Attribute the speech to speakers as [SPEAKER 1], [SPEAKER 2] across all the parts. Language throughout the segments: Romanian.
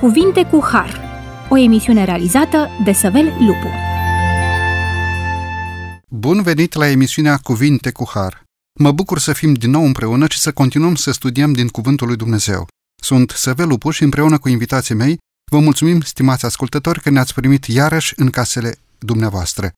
[SPEAKER 1] Cuvinte cu Har, o emisiune realizată de Săvel Lupu.
[SPEAKER 2] Bun venit la emisiunea Cuvinte cu Har. Mă bucur să fim din nou împreună și să continuăm să studiem din Cuvântul lui Dumnezeu. Sunt Săvel Lupu și împreună cu invitații mei vă mulțumim, stimați ascultători, că ne-ați primit iarăși în casele dumneavoastră.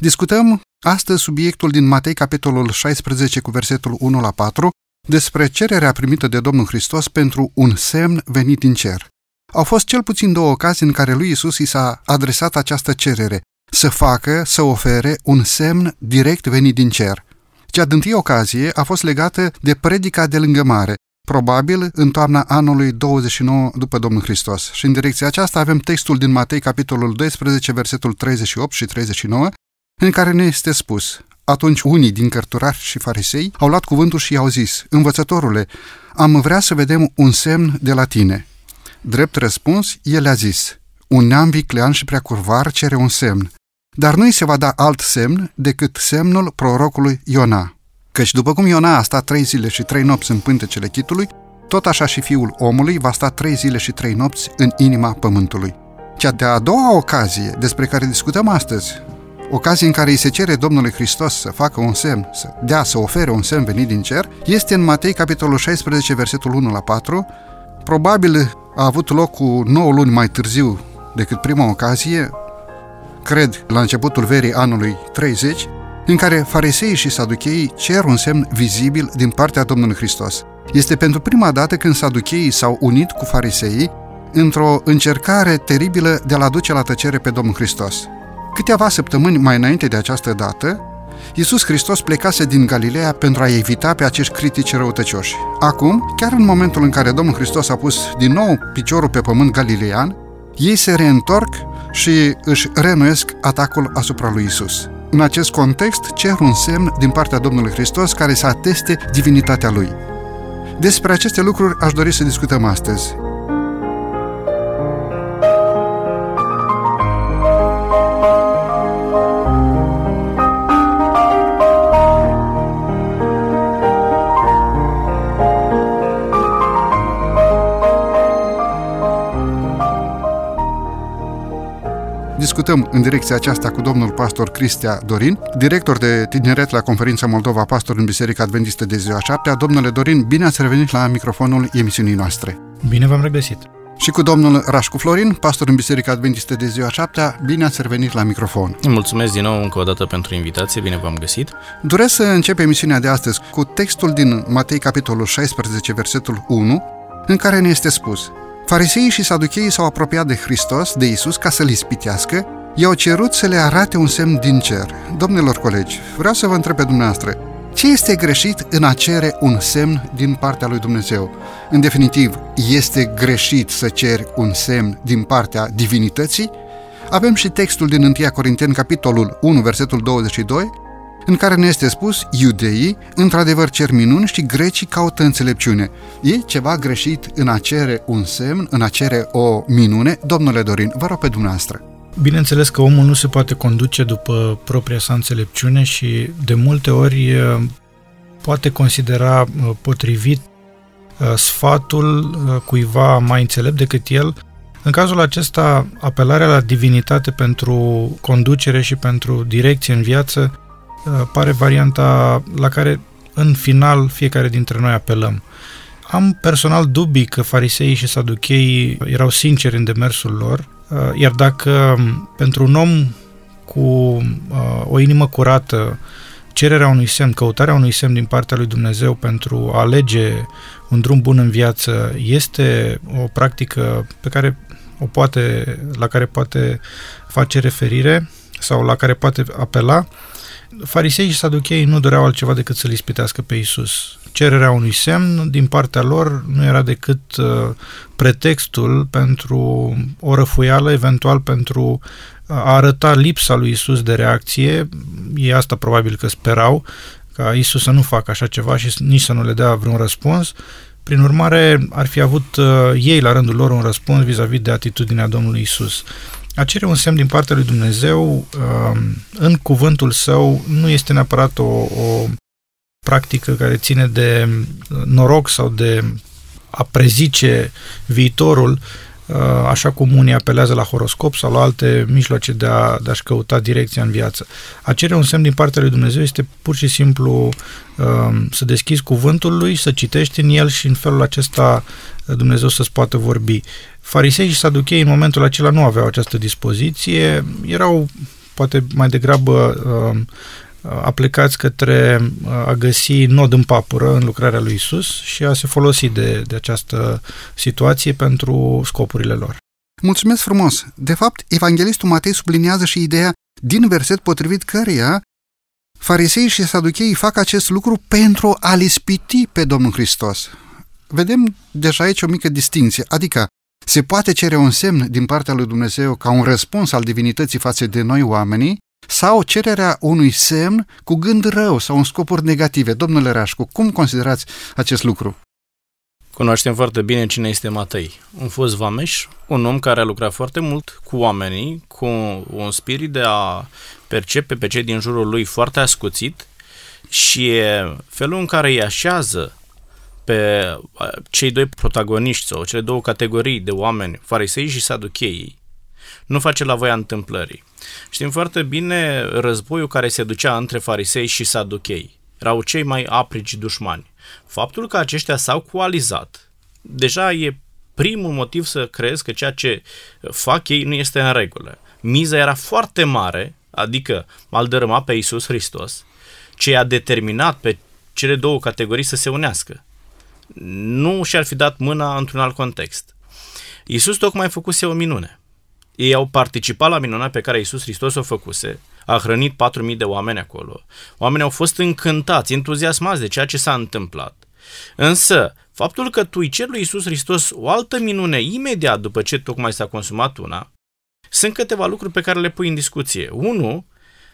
[SPEAKER 2] Discutăm astăzi subiectul din Matei, capitolul 16, cu versetul 1 la 4, despre cererea primită de Domnul Hristos pentru un semn venit din cer. Au fost cel puțin două ocazii în care lui Isus i s-a adresat această cerere, să facă, să ofere un semn direct venit din cer. Cea din ocazie a fost legată de predica de lângă mare, probabil în toamna anului 29 după Domnul Hristos. Și în direcția aceasta avem textul din Matei, capitolul 12, versetul 38 și 39, în care ne este spus, atunci unii din cărturari și farisei au luat cuvântul și i-au zis, Învățătorule, am vrea să vedem un semn de la tine. Drept răspuns, el a zis, un neam viclean și prea curvar cere un semn, dar nu-i se va da alt semn decât semnul prorocului Iona. Căci după cum Iona a stat trei zile și trei nopți în pântecele chitului, tot așa și fiul omului va sta trei zile și trei nopți în inima pământului. Cea de-a doua ocazie despre care discutăm astăzi, ocazie în care îi se cere Domnului Hristos să facă un semn, să dea, să ofere un semn venit din cer, este în Matei, capitolul 16, versetul 1 la 4. Probabil a avut loc cu 9 luni mai târziu decât prima ocazie, cred la începutul verii anului 30, în care fariseii și saducheii cer un semn vizibil din partea Domnului Hristos. Este pentru prima dată când saducheii s-au unit cu fariseii într-o încercare teribilă de a-L aduce la tăcere pe Domnul Hristos. Câteva săptămâni mai înainte de această dată, Iisus Hristos plecase din Galileea pentru a evita pe acești critici răutăcioși. Acum, chiar în momentul în care Domnul Hristos a pus din nou piciorul pe pământ galilean, ei se reîntorc și își renuiesc atacul asupra lui Isus. În acest context, cer un semn din partea Domnului Hristos care să ateste divinitatea lui. Despre aceste lucruri aș dori să discutăm astăzi. Discutăm în direcția aceasta cu domnul pastor Cristia Dorin, director de tineret la Conferința Moldova Pastor în Biserica Adventistă de ziua 7. Domnule Dorin, bine ați revenit la microfonul emisiunii noastre.
[SPEAKER 3] Bine v-am regăsit.
[SPEAKER 2] Și cu domnul Rașcu Florin, pastor în Biserica Adventistă de ziua 7. Bine ați revenit la microfon.
[SPEAKER 4] Mulțumesc din nou încă o dată pentru invitație, bine v-am găsit.
[SPEAKER 2] Doresc să încep emisiunea de astăzi cu textul din Matei, capitolul 16, versetul 1, în care ne este spus Fariseii și saducheii s-au apropiat de Hristos, de Isus, ca să-L ispitească, i-au cerut să le arate un semn din cer. Domnilor colegi, vreau să vă întreb pe dumneavoastră, ce este greșit în a cere un semn din partea lui Dumnezeu? În definitiv, este greșit să ceri un semn din partea divinității? Avem și textul din 1 Corinteni, capitolul 1, versetul 22, în care ne este spus, iudeii într-adevăr cer minuni și grecii caută înțelepciune. E ceva greșit în a cere un semn, în a cere o minune? Domnule Dorin, vă rog pe dumneavoastră.
[SPEAKER 3] Bineînțeles că omul nu se poate conduce după propria sa înțelepciune și de multe ori poate considera potrivit sfatul cuiva mai înțelept decât el. În cazul acesta, apelarea la divinitate pentru conducere și pentru direcție în viață pare varianta la care în final fiecare dintre noi apelăm. Am personal dubii că fariseii și saducheii erau sinceri în demersul lor, iar dacă pentru un om cu o inimă curată, cererea unui semn, căutarea unui semn din partea lui Dumnezeu pentru a alege un drum bun în viață este o practică pe care o poate, la care poate face referire sau la care poate apela, farisei și saduchei nu doreau altceva decât să-L ispitească pe Isus. Cererea unui semn din partea lor nu era decât uh, pretextul pentru o răfuială, eventual pentru a arăta lipsa lui Isus de reacție. E asta probabil că sperau, ca Isus să nu facă așa ceva și nici să nu le dea vreun răspuns. Prin urmare, ar fi avut uh, ei la rândul lor un răspuns vis-a-vis de atitudinea Domnului Isus. A cere un semn din partea lui Dumnezeu um, în cuvântul său nu este neapărat o, o practică care ține de noroc sau de a prezice viitorul, uh, așa cum unii apelează la horoscop sau la alte mijloace de, a, de a-și căuta direcția în viață. A cere un semn din partea lui Dumnezeu este pur și simplu uh, să deschizi cuvântul lui, să citești în el și în felul acesta Dumnezeu să-ți poată vorbi. Farisei și saduchei în momentul acela nu aveau această dispoziție, erau poate mai degrabă uh, aplicați către uh, a găsi nod în papură în lucrarea lui Isus și a se folosi de, de această situație pentru scopurile lor.
[SPEAKER 2] Mulțumesc frumos! De fapt, evanghelistul Matei subliniază și ideea din verset potrivit căreia farisei și saducheii fac acest lucru pentru a-L ispiti pe Domnul Hristos. Vedem deja aici o mică distinție, adică se poate cere un semn din partea lui Dumnezeu ca un răspuns al divinității față de noi oamenii sau cererea unui semn cu gând rău sau în scopuri negative. Domnule Rașcu, cum considerați acest lucru?
[SPEAKER 4] Cunoaștem foarte bine cine este Matei. Un fost vameș, un om care a lucrat foarte mult cu oamenii, cu un spirit de a percepe pe cei din jurul lui foarte ascuțit și felul în care îi așează pe cei doi protagoniști sau cele două categorii de oameni, farisei și saducheii, nu face la voia întâmplării. Știm foarte bine războiul care se ducea între farisei și saduchei. Erau cei mai aprici dușmani. Faptul că aceștia s-au coalizat, deja e primul motiv să crezi că ceea ce fac ei nu este în regulă. Miza era foarte mare, adică al dărâma pe Iisus Hristos, ce a determinat pe cele două categorii să se unească. Nu și-ar fi dat mâna într-un alt context. Iisus tocmai făcuse o minune. Ei au participat la minunea pe care Iisus Hristos o făcuse, a hrănit 4.000 de oameni acolo. Oamenii au fost încântați, entuziasmați de ceea ce s-a întâmplat. Însă, faptul că tu îi cer lui Iisus Hristos o altă minune imediat după ce tocmai s-a consumat una, sunt câteva lucruri pe care le pui în discuție. Unu,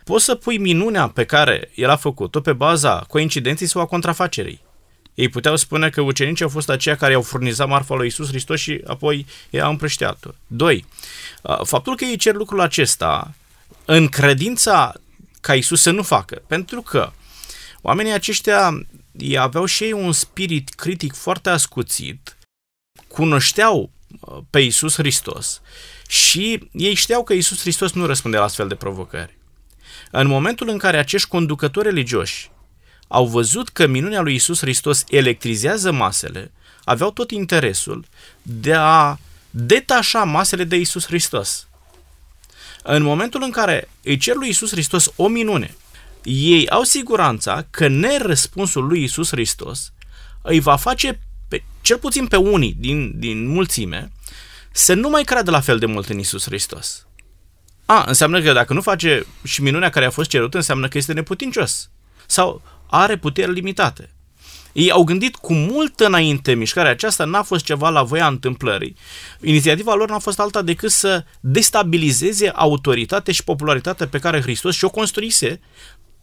[SPEAKER 4] poți să pui minunea pe care el a făcut-o pe baza coincidenței sau a contrafacerii. Ei puteau spune că ucenicii au fost aceia care au furnizat marfa lui Isus Hristos și apoi ei au împrășteat-o. Doi, faptul că ei cer lucrul acesta în credința ca Isus să nu facă, pentru că oamenii aceștia ei aveau și ei un spirit critic foarte ascuțit, cunoșteau pe Isus Hristos și ei știau că Isus Hristos nu răspunde la astfel de provocări. În momentul în care acești conducători religioși au văzut că minunea lui Isus Hristos electrizează masele, aveau tot interesul de a detașa masele de Isus Hristos. În momentul în care îi cer lui Isus Hristos o minune, ei au siguranța că nerăspunsul lui Isus Hristos îi va face, pe, cel puțin pe unii din, din mulțime, să nu mai creadă la fel de mult în Isus Hristos. A, înseamnă că dacă nu face și minunea care a fost cerută, înseamnă că este neputincios. Sau are puteri limitate. Ei au gândit cu mult înainte mișcarea aceasta, n-a fost ceva la voia întâmplării. Inițiativa lor n-a fost alta decât să destabilizeze autoritatea și popularitatea pe care Hristos și-o construise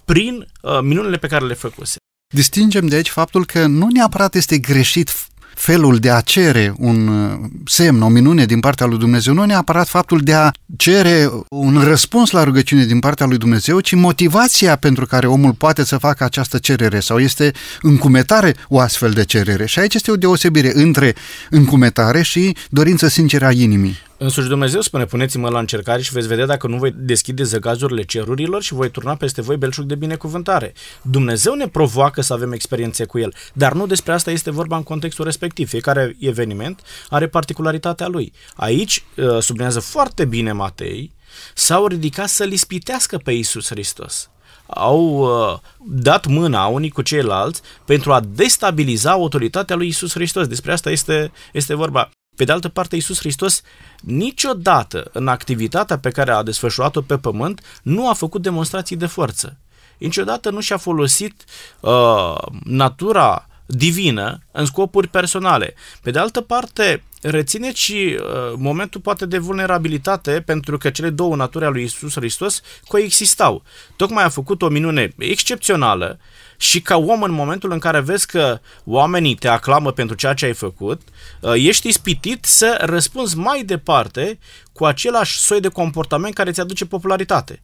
[SPEAKER 4] prin uh, minunile pe care le făcuse.
[SPEAKER 2] Distingem de aici faptul că nu neapărat este greșit felul de a cere un uh, semn, o minune din partea lui Dumnezeu, nu neapărat faptul de a cere un răspuns la rugăciune din partea lui Dumnezeu, ci motivația pentru care omul poate să facă această cerere sau este încumetare o astfel de cerere. Și aici este o deosebire între încumetare și dorință sinceră a inimii.
[SPEAKER 4] Însuși Dumnezeu spune, puneți-mă la încercare și veți vedea dacă nu voi deschide zăgazurile cerurilor și voi turna peste voi belșug de binecuvântare. Dumnezeu ne provoacă să avem experiențe cu El, dar nu despre asta este vorba în contextul respectiv. Fiecare eveniment are particularitatea lui. Aici, uh, sublinează foarte bine Matei, s-au ridicat să-L ispitească pe Iisus Hristos au uh, dat mâna unii cu ceilalți pentru a destabiliza autoritatea lui Isus Hristos. Despre asta este, este vorba. Pe de altă parte, Iisus Hristos niciodată în activitatea pe care a desfășurat-o pe pământ nu a făcut demonstrații de forță. Niciodată nu și-a folosit uh, natura divină în scopuri personale. Pe de altă parte, rețineți și uh, momentul poate de vulnerabilitate pentru că cele două naturi ale lui Isus Hristos coexistau. Tocmai a făcut o minune excepțională și ca om în momentul în care vezi că oamenii te aclamă pentru ceea ce ai făcut, uh, ești ispitit să răspunzi mai departe cu același soi de comportament care ți aduce popularitate.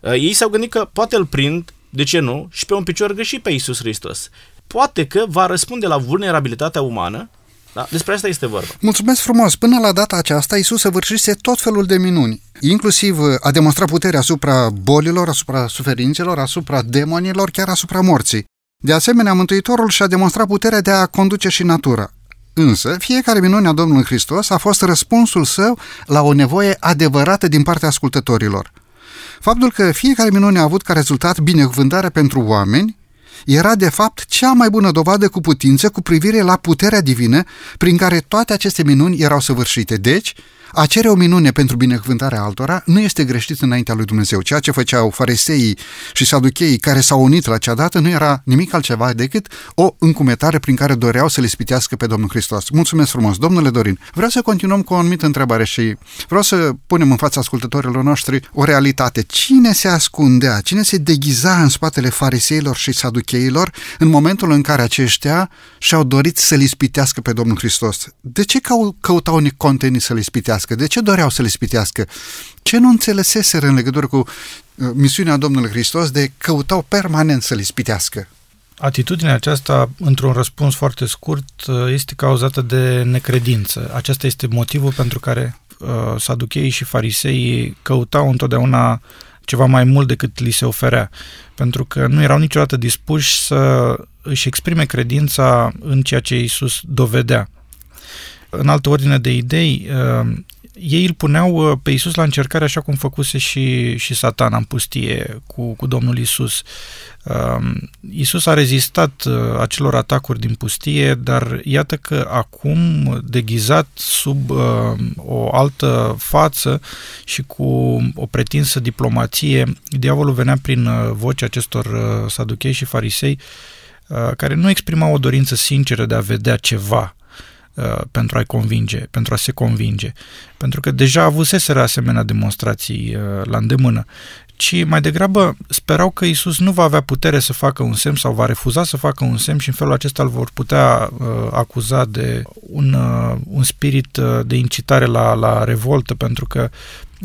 [SPEAKER 4] Uh, ei s-au gândit că poate îl prind, de ce nu, și pe un picior greșit pe Isus Hristos. Poate că va răspunde la vulnerabilitatea umană Da? Despre asta este vorba.
[SPEAKER 2] Mulțumesc frumos! Până la data aceasta, Isus săvârșise tot felul de minuni. Inclusiv uh, a demonstrat puterea asupra bolilor, asupra suferințelor, asupra demonilor, chiar asupra morții. De asemenea, Mântuitorul și-a demonstrat puterea de a conduce și natura. Însă, fiecare minune a Domnului Hristos a fost răspunsul său la o nevoie adevărată din partea ascultătorilor. Faptul că fiecare minune a avut ca rezultat binecuvântarea pentru oameni era de fapt cea mai bună dovadă cu putință cu privire la puterea divină prin care toate aceste minuni erau săvârșite. Deci, a cere o minune pentru binecuvântarea altora nu este greșit înaintea lui Dumnezeu. Ceea ce făceau fariseii și saducheii care s-au unit la cea dată nu era nimic altceva decât o încumetare prin care doreau să le spitească pe Domnul Hristos. Mulțumesc frumos, domnule Dorin. Vreau să continuăm cu o anumită întrebare și vreau să punem în fața ascultătorilor noștri o realitate. Cine se ascundea, cine se deghiza în spatele fariseilor și saducheilor în momentul în care aceștia și-au dorit să-L ispitească pe Domnul Hristos? De ce căutau necontenit să-L ispitească? Spitească? De ce doreau să le spitească? Ce nu înțeleseseră în legătură cu uh, misiunea Domnului Hristos de căutau permanent să le spitească?
[SPEAKER 3] Atitudinea aceasta, într-un răspuns foarte scurt, uh, este cauzată de necredință. Acesta este motivul pentru care uh, saducheii și fariseii căutau întotdeauna ceva mai mult decât li se oferea, pentru că nu erau niciodată dispuși să își exprime credința în ceea ce Isus dovedea. În altă ordine de idei, ei îl puneau uh, pe Isus la încercare așa cum făcuse și, și satana în pustie cu, cu Domnul Isus. Um, Isus a rezistat uh, acelor atacuri din pustie, dar iată că acum, deghizat sub uh, o altă față și cu o pretinsă diplomație, diavolul venea prin vocea acestor saduchei și farisei care nu exprimau o dorință sinceră de a vedea ceva Uh, pentru a-i convinge, pentru a se convinge. Pentru că deja avuseseră asemenea demonstrații uh, la îndemână, ci mai degrabă sperau că Isus nu va avea putere să facă un semn sau va refuza să facă un semn și în felul acesta îl vor putea uh, acuza de un, uh, un spirit uh, de incitare la, la revoltă, pentru că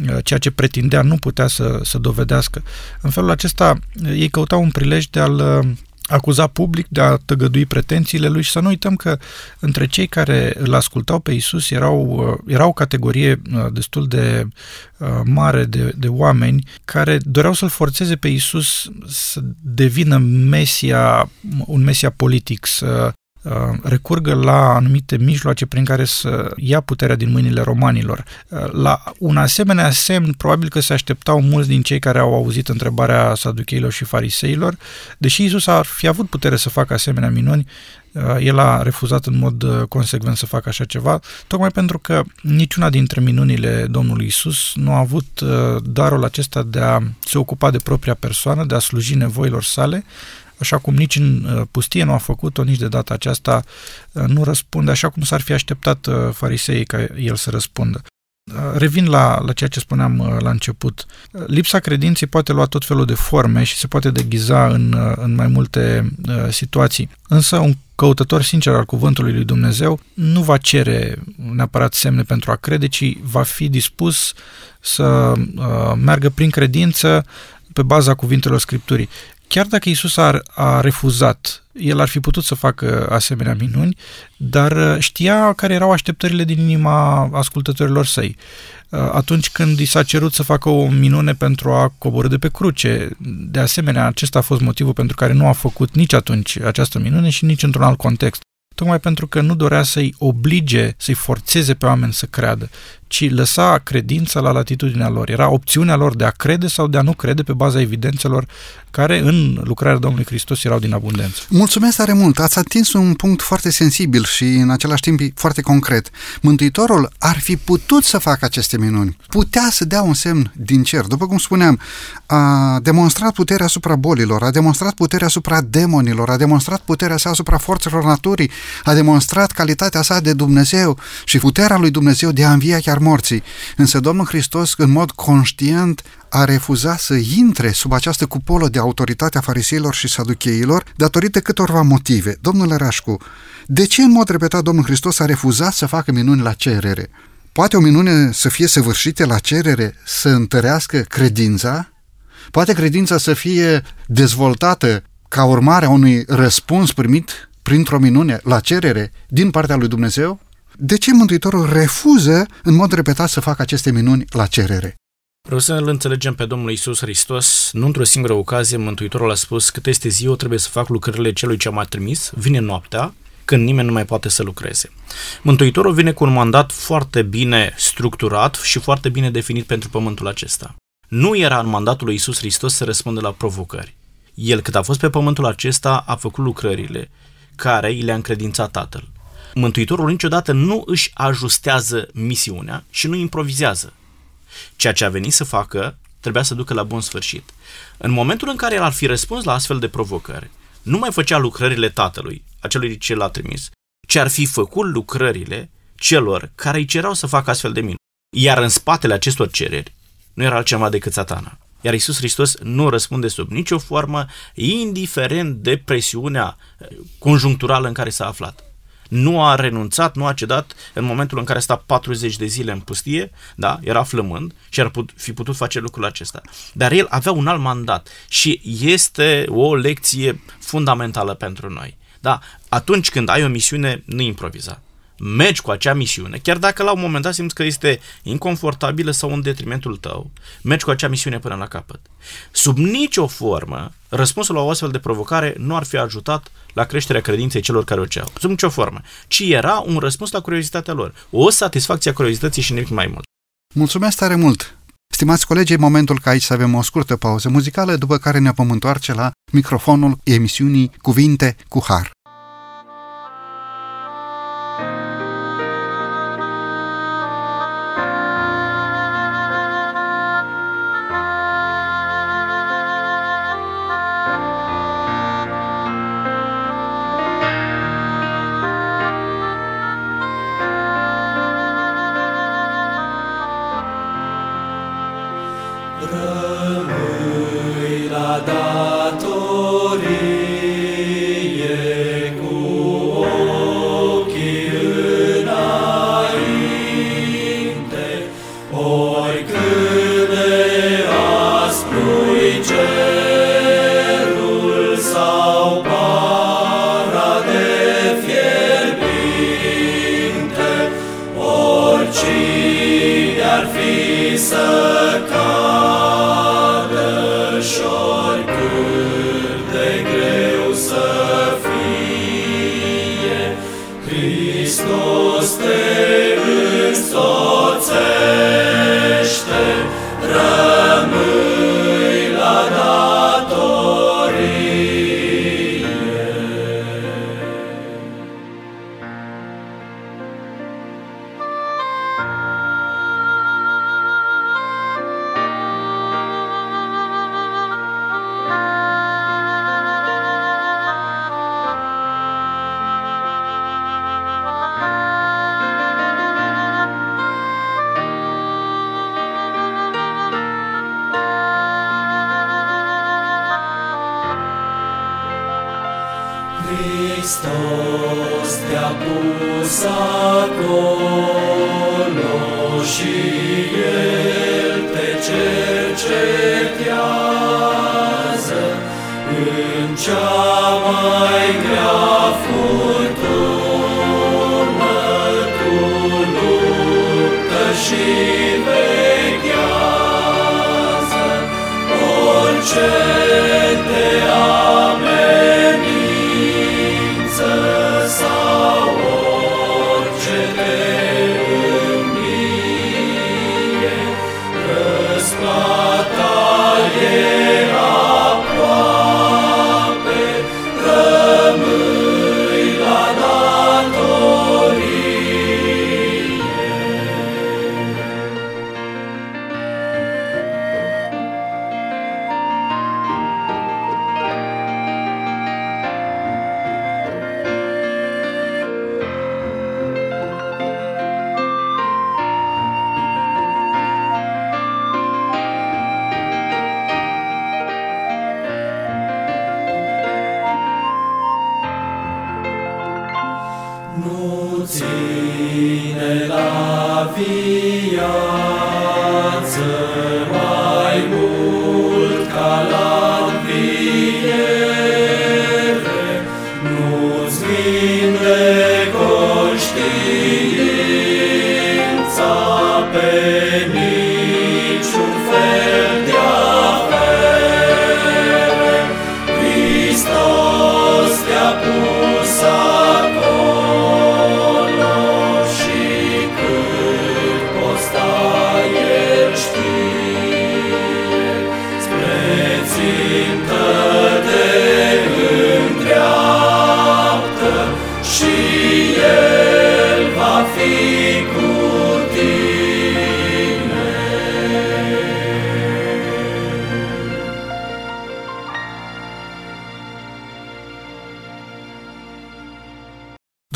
[SPEAKER 3] uh, ceea ce pretindea nu putea să, să dovedească. În felul acesta, ei căutau un prilej de a-l acuza public de a tăgădui pretențiile lui și să nu uităm că între cei care îl ascultau pe Isus erau, uh, era o categorie uh, destul de uh, mare de, de oameni care doreau să-l forțeze pe Isus să devină mesia, un mesia politic, să Uh, recurgă la anumite mijloace prin care să ia puterea din mâinile romanilor. Uh, la un asemenea semn, probabil că se așteptau mulți din cei care au auzit întrebarea saducheilor și fariseilor, deși Isus ar fi avut putere să facă asemenea minuni, uh, el a refuzat în mod consecvent să facă așa ceva, tocmai pentru că niciuna dintre minunile Domnului Isus nu a avut darul acesta de a se ocupa de propria persoană, de a sluji nevoilor sale, așa cum nici în uh, pustie nu a făcut-o, nici de data aceasta uh, nu răspunde așa cum s-ar fi așteptat uh, fariseii ca el să răspundă. Revin la, la ceea ce spuneam la început. Lipsa credinței poate lua tot felul de forme și se poate deghiza în, în mai multe uh, situații. Însă un căutător sincer al cuvântului lui Dumnezeu nu va cere neapărat semne pentru a crede, ci va fi dispus să uh, meargă prin credință pe baza cuvintelor Scripturii. Chiar dacă Isus a, a refuzat, el ar fi putut să facă asemenea minuni, dar uh, știa care erau așteptările din inima ascultătorilor săi. Uh, atunci când i s-a cerut să facă o minune pentru a coborâ de pe cruce, de asemenea, acesta a fost motivul pentru care nu a făcut nici atunci această minune și nici într-un alt context tocmai pentru că nu dorea să-i oblige, să-i forțeze pe oameni să creadă, ci lăsa credința la latitudinea lor. Era opțiunea lor de a crede sau de a nu crede pe baza evidențelor care în lucrarea Domnului Hristos erau din abundență.
[SPEAKER 2] Mulțumesc tare mult! Ați atins un punct foarte sensibil și în același timp foarte concret. Mântuitorul ar fi putut să facă aceste minuni. Putea să dea un semn din cer. După cum spuneam, a demonstrat puterea asupra bolilor, a demonstrat puterea asupra demonilor, a demonstrat puterea sa asupra forțelor naturii, a demonstrat calitatea sa de Dumnezeu și puterea lui Dumnezeu de a învia chiar morții. Însă Domnul Hristos, în mod conștient, a refuzat să intre sub această cupolă de autoritate a fariseilor și saducheilor datorită câtorva motive. Domnule Rașcu, de ce în mod repetat Domnul Hristos a refuzat să facă minuni la cerere? Poate o minune să fie săvârșită la cerere să întărească credința? Poate credința să fie dezvoltată ca urmare a unui răspuns primit
[SPEAKER 5] printr-o minune, la cerere, din partea lui Dumnezeu, de ce Mântuitorul refuză în mod repetat să facă aceste minuni la cerere?
[SPEAKER 4] Vreau să îl înțelegem pe Domnul Isus Hristos. Nu într-o singură ocazie, Mântuitorul a spus cât este ziua, trebuie să fac lucrările celui ce m-a trimis, vine noaptea, când nimeni nu mai poate să lucreze. Mântuitorul vine cu un mandat foarte bine structurat și foarte bine definit pentru pământul acesta. Nu era în mandatul lui Isus Hristos să răspundă la provocări. El, cât a fost pe pământul acesta, a făcut lucrările care i le-a încredințat Tatăl. Mântuitorul niciodată nu își ajustează misiunea și nu improvizează. Ceea ce a venit să facă trebuia să ducă la bun sfârșit. În momentul în care el ar fi răspuns la astfel de provocări, nu mai făcea lucrările tatălui, acelui ce l-a trimis, ci ar fi făcut lucrările celor care îi cerau să facă astfel de minuni. Iar în spatele acestor cereri nu era altceva decât satana. Iar Isus Hristos nu răspunde sub nicio formă, indiferent de presiunea conjuncturală în care s-a aflat nu a renunțat, nu a cedat în momentul în care a stat 40 de zile în pustie, da, era flămând și ar put, fi putut face lucrul acesta. Dar el avea un alt mandat și este o lecție fundamentală pentru noi. Da, atunci când ai o misiune, nu improviza mergi cu acea misiune, chiar dacă la un moment dat simți că este inconfortabilă sau în detrimentul tău, mergi cu acea misiune până la capăt. Sub nicio formă, răspunsul la o astfel de provocare nu ar fi ajutat la creșterea credinței celor care o ceau. Sub nicio formă. Ci era un răspuns la curiozitatea lor. O satisfacție a curiozității și nimic mai mult.
[SPEAKER 5] Mulțumesc tare mult! Stimați colegi, e momentul ca aici să avem o scurtă pauză muzicală, după care ne vom întoarce la microfonul emisiunii Cuvinte cu Har.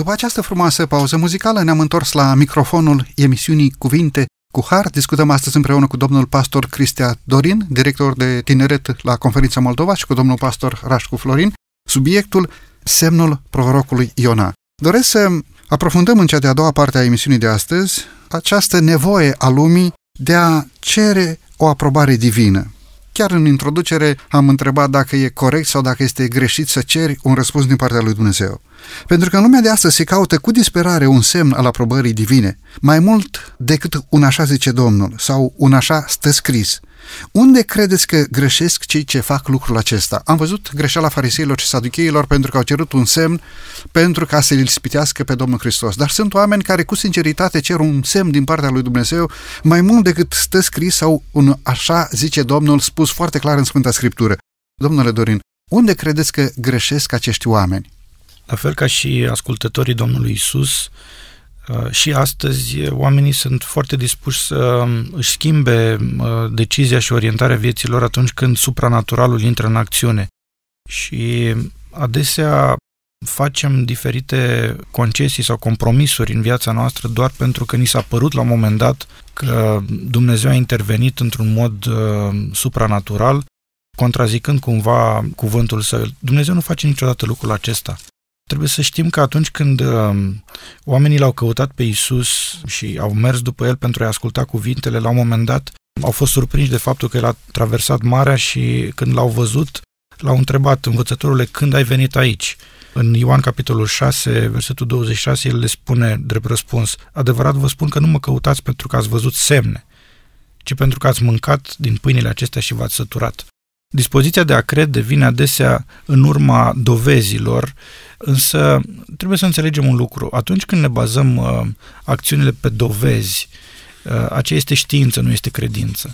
[SPEAKER 2] După această frumoasă pauză muzicală ne-am întors la microfonul emisiunii Cuvinte cu Har. Discutăm astăzi împreună cu domnul pastor Cristia Dorin, director de tineret la Conferința Moldova și cu domnul pastor Rașcu Florin, subiectul Semnul prorocului Iona. Doresc să aprofundăm în cea de-a doua parte a emisiunii de astăzi această nevoie a lumii de a cere o aprobare divină. Chiar în introducere am întrebat dacă e corect sau dacă este greșit să ceri un răspuns din partea lui Dumnezeu. Pentru că în lumea de astăzi se caută cu disperare un semn al aprobării divine, mai mult decât un așa zice Domnul sau un așa stă scris. Unde credeți că greșesc cei ce fac lucrul acesta? Am văzut greșeala fariseilor și saducheilor pentru că au cerut un semn pentru ca să-l spitească pe Domnul Hristos. Dar sunt oameni care cu sinceritate cer un semn din partea lui Dumnezeu mai mult decât stă scris sau un așa zice Domnul spus foarte clar în Sfânta Scriptură. Domnule Dorin, unde credeți că greșesc acești oameni?
[SPEAKER 3] La fel ca și ascultătorii Domnului Isus, uh, și astăzi oamenii sunt foarte dispuși să um, își schimbe uh, decizia și orientarea vieților atunci când supranaturalul intră în acțiune. Și adesea facem diferite concesii sau compromisuri în viața noastră doar pentru că ni s-a părut la un moment dat că Dumnezeu a intervenit într-un mod uh, supranatural, contrazicând cumva cuvântul său. Dumnezeu nu face niciodată lucrul acesta. Trebuie să știm că atunci când uh, oamenii l-au căutat pe Isus și au mers după el pentru a asculta cuvintele, la un moment dat au fost surprinși de faptul că el a traversat marea și când l-au văzut, l-au întrebat, învățătorule, când ai venit aici? În Ioan capitolul 6, versetul 26, el le spune drept răspuns, adevărat vă spun că nu mă căutați pentru că ați văzut semne, ci pentru că ați mâncat din pâinile acestea și v-ați săturat. Dispoziția de a crede vine adesea în urma dovezilor, însă trebuie să înțelegem un lucru. Atunci când ne bazăm uh, acțiunile pe dovezi, uh, aceea este știință, nu este credință.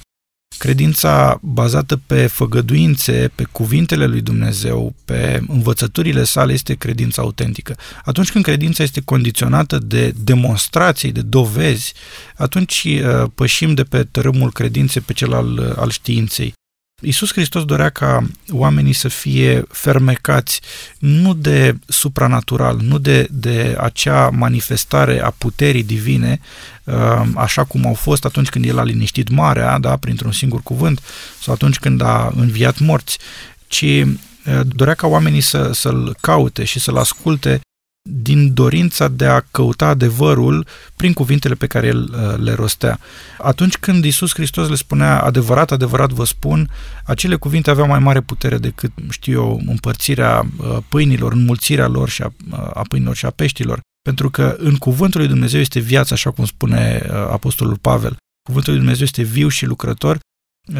[SPEAKER 3] Credința bazată pe făgăduințe, pe cuvintele lui Dumnezeu, pe învățăturile sale este credința autentică. Atunci când credința este condiționată de demonstrații, de dovezi, atunci uh, pășim de pe tărâmul credinței pe cel al, al științei. Iisus Hristos dorea ca oamenii să fie fermecați nu de supranatural, nu de, de acea manifestare a puterii divine, uh, așa cum au fost atunci când El a liniștit marea, da, printr-un singur cuvânt, sau atunci când a înviat morți, ci uh, dorea ca oamenii să, să-L caute și să-L asculte din dorința de a căuta adevărul prin cuvintele pe care el uh, le rostea. Atunci când Isus Hristos le spunea adevărat, adevărat vă spun, acele cuvinte aveau mai mare putere decât, știu eu, împărțirea uh, pâinilor, înmulțirea lor și a, uh, a pâinilor și a peștilor. Pentru că în cuvântul lui Dumnezeu este viața, așa cum spune Apostolul Pavel. Cuvântul lui Dumnezeu este viu și lucrător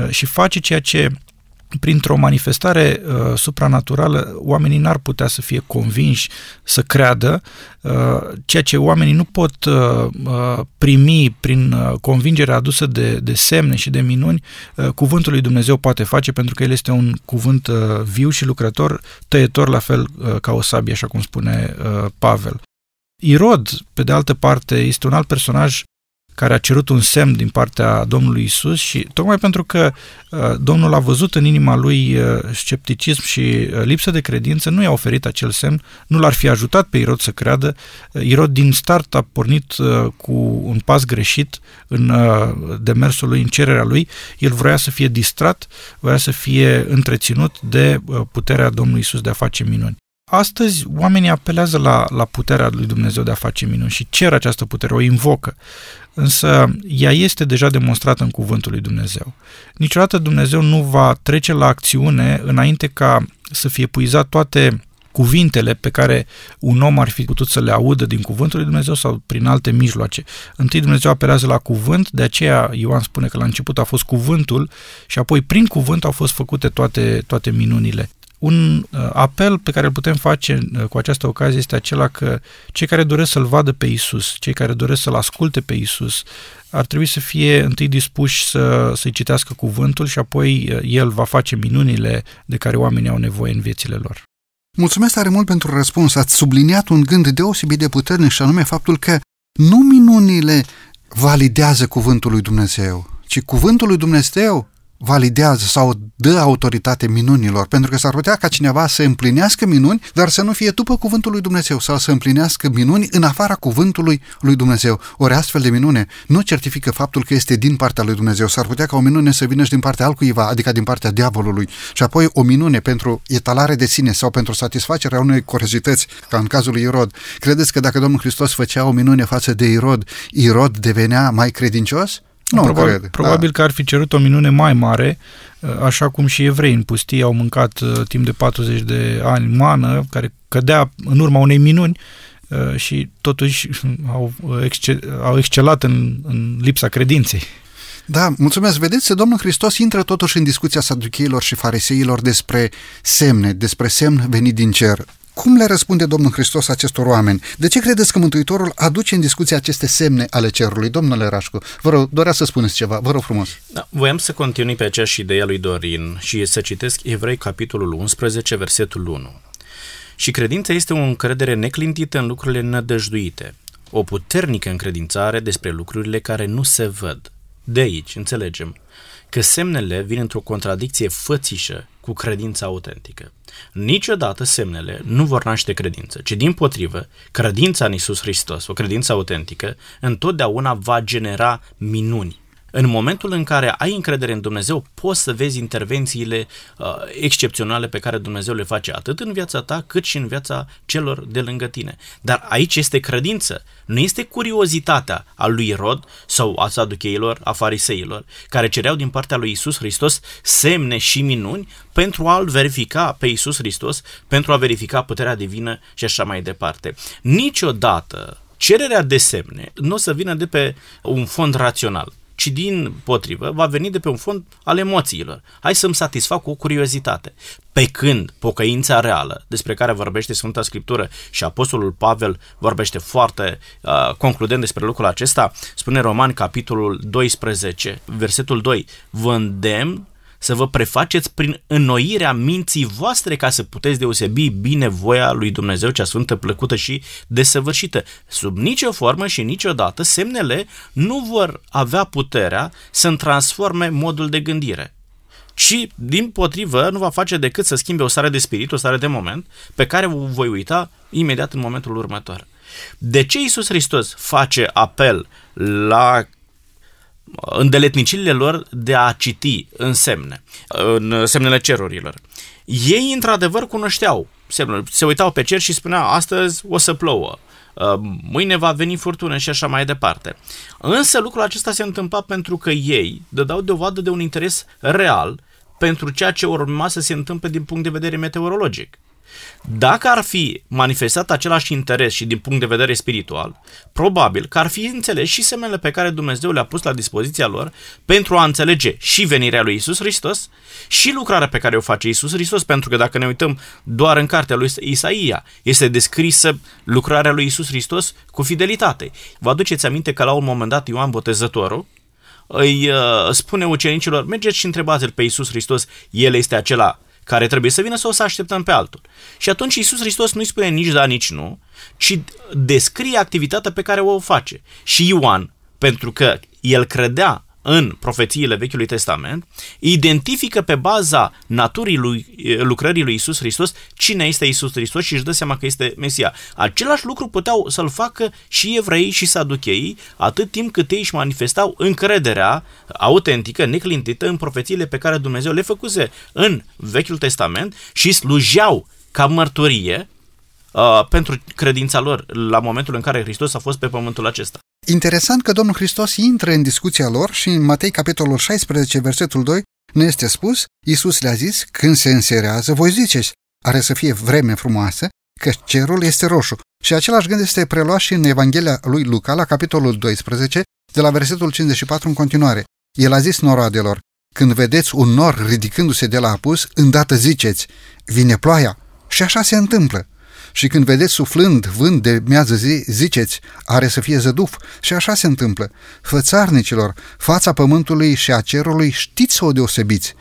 [SPEAKER 3] și face ceea ce printr-o manifestare uh, supranaturală, oamenii n-ar putea să fie convinși să creadă, uh, ceea ce oamenii nu pot uh, uh, primi prin uh, convingerea adusă de, de semne și de minuni, uh, cuvântul lui Dumnezeu poate face, pentru că el este un cuvânt uh, viu și lucrător, tăietor la fel uh, ca o sabie, așa cum spune uh, Pavel. Irod, pe de altă parte, este un alt personaj care a cerut un semn din partea Domnului Isus și tocmai pentru că uh, Domnul a văzut în inima lui uh, scepticism și uh, lipsă de credință, nu i-a oferit acel semn, nu l-ar fi ajutat pe Irod să creadă. Irod din start a pornit cu un pas greșit în demersul lui, în cererea lui. El vrea să fie distrat, vrea să fie întreținut de puterea Domnului Isus de a face minuni. Astăzi oamenii apelează la, la puterea lui Dumnezeu de a face minuni și cer această putere, o invocă. Însă ea este deja demonstrată în cuvântul lui Dumnezeu. Niciodată Dumnezeu nu va trece la acțiune înainte ca să fie puizat toate cuvintele pe care un om ar fi putut să le audă din cuvântul lui Dumnezeu sau prin alte mijloace. Întâi Dumnezeu apelează la cuvânt, de aceea Ioan spune că la început a fost cuvântul și apoi prin cuvânt au fost făcute toate, toate minunile. Un uh, apel pe care îl putem face uh, cu această ocazie este acela că cei care doresc să-L vadă pe Isus, cei care doresc să-L asculte pe Isus, ar trebui să fie întâi dispuși să, să-i citească cuvântul și apoi uh, El va face minunile de care oamenii au nevoie în viețile lor.
[SPEAKER 2] Mulțumesc tare mult pentru răspuns. Ați subliniat un gând deosebit de puternic și anume faptul că nu minunile validează cuvântul lui Dumnezeu, ci cuvântul lui Dumnezeu validează sau dă autoritate minunilor, pentru că s-ar putea ca cineva să împlinească minuni, dar să nu fie după cuvântul lui Dumnezeu sau să împlinească minuni în afara cuvântului lui Dumnezeu. Ori astfel de minune nu certifică faptul că este din partea lui Dumnezeu. S-ar putea ca o minune să vină și din partea altcuiva, adică din partea diavolului, și apoi o minune pentru etalare de sine sau pentru satisfacerea unei curiozități, ca în cazul lui Irod. Credeți că dacă Domnul Hristos făcea o minune față de Irod, Irod devenea mai credincios? Nu,
[SPEAKER 3] probabil,
[SPEAKER 2] cred.
[SPEAKER 3] probabil
[SPEAKER 2] da.
[SPEAKER 3] că ar fi cerut o minune mai mare, uh, așa cum și evrei în pustie au mâncat uh, timp de 40 de ani mană, care cădea în urma unei minuni uh, și totuși au, excel, au excelat în, în lipsa credinței.
[SPEAKER 2] Da, mulțumesc. Vedeți, Domnul Hristos intră totuși în discuția saducheilor și fariseilor despre semne, despre semn venit din cer. Cum le răspunde Domnul Hristos acestor oameni? De ce credeți că Mântuitorul aduce în discuție aceste semne ale cerului? Domnule Rașcu, vă rog, dorea să spuneți ceva, vă rog frumos.
[SPEAKER 4] Da, voiam să continui pe aceeași idee a lui Dorin și să citesc Evrei, capitolul 11, versetul 1. Și credința este o încredere neclintită în lucrurile nădăjduite, o puternică încredințare despre lucrurile care nu se văd. De aici înțelegem că semnele vin într-o contradicție fățișă cu credința autentică. Niciodată semnele nu vor naște credință, ci din potrivă, credința în Isus Hristos, o credință autentică, întotdeauna va genera minuni. În momentul în care ai încredere în Dumnezeu, poți să vezi intervențiile uh, excepționale pe care Dumnezeu le face atât în viața ta, cât și în viața celor de lângă tine. Dar aici este credință, nu este curiozitatea a lui Rod sau a saducheilor, a fariseilor, care cereau din partea lui Isus Hristos semne și minuni pentru a-L verifica pe Isus Hristos, pentru a verifica puterea divină și așa mai departe. Niciodată cererea de semne nu o să vină de pe un fond rațional ci din potrivă va veni de pe un fond al emoțiilor. Hai să-mi satisfac o curiozitate. Pe când pocăința reală, despre care vorbește Sfânta Scriptură și Apostolul Pavel vorbește foarte uh, concludent despre lucrul acesta, spune Roman capitolul 12, versetul 2, vă îndemn să vă prefaceți prin înnoirea minții voastre ca să puteți deosebi bine voia lui Dumnezeu, cea sfântă, plăcută și desăvârșită. Sub nicio formă și niciodată semnele nu vor avea puterea să-mi transforme modul de gândire ci, din potrivă, nu va face decât să schimbe o stare de spirit, o stare de moment, pe care o voi uita imediat în momentul următor. De ce Iisus Hristos face apel la îndeletnicirile lor de a citi în semne, în semnele cerurilor. Ei, într-adevăr, cunoșteau semnele. Se uitau pe cer și spuneau, astăzi o să plouă, uh, mâine va veni furtună și așa mai departe. Însă lucrul acesta se întâmpla pentru că ei dădeau dovadă de un interes real pentru ceea ce urma să se întâmple din punct de vedere meteorologic. Dacă ar fi manifestat același interes și din punct de vedere spiritual, probabil că ar fi înțeles și semnele pe care Dumnezeu le-a pus la dispoziția lor pentru a înțelege și venirea lui Isus Hristos și lucrarea pe care o face Isus Hristos, pentru că dacă ne uităm doar în cartea lui Isaia, este descrisă lucrarea lui Isus Hristos cu fidelitate. Vă aduceți aminte că la un moment dat Ioan Botezătorul îi uh, spune ucenicilor, mergeți și întrebați-l pe Isus Hristos, el este acela care trebuie să vină sau să așteptăm pe altul. Și atunci Iisus Hristos nu-i spune nici da, nici nu, ci descrie activitatea pe care o face. Și Ioan, pentru că el credea în profețiile Vechiului Testament, identifică pe baza naturii lui, lucrării lui Isus Hristos cine este Isus Hristos și își dă seama că este Mesia. Același lucru puteau să-l facă și evrei și saducheii atât timp cât ei își manifestau încrederea autentică, neclintită în profețiile pe care Dumnezeu le făcuse în Vechiul Testament și slujeau ca mărturie uh, pentru credința lor la momentul în care Hristos a fost pe pământul acesta.
[SPEAKER 2] Interesant că Domnul Hristos intră în discuția lor și în Matei capitolul 16, versetul 2, ne este spus, Iisus le-a zis, când se înserează, voi ziceți, are să fie vreme frumoasă, că cerul este roșu. Și același gând este preluat și în Evanghelia lui Luca, la capitolul 12, de la versetul 54 în continuare. El a zis noroadelor, când vedeți un nor ridicându-se de la apus, îndată ziceți, vine ploaia. Și așa se întâmplă. Și când vedeți suflând vânt de miază zi, ziceți, are să fie zăduf. Și așa se întâmplă. Fățarnicilor, fața pământului și a cerului știți să o deosebiți.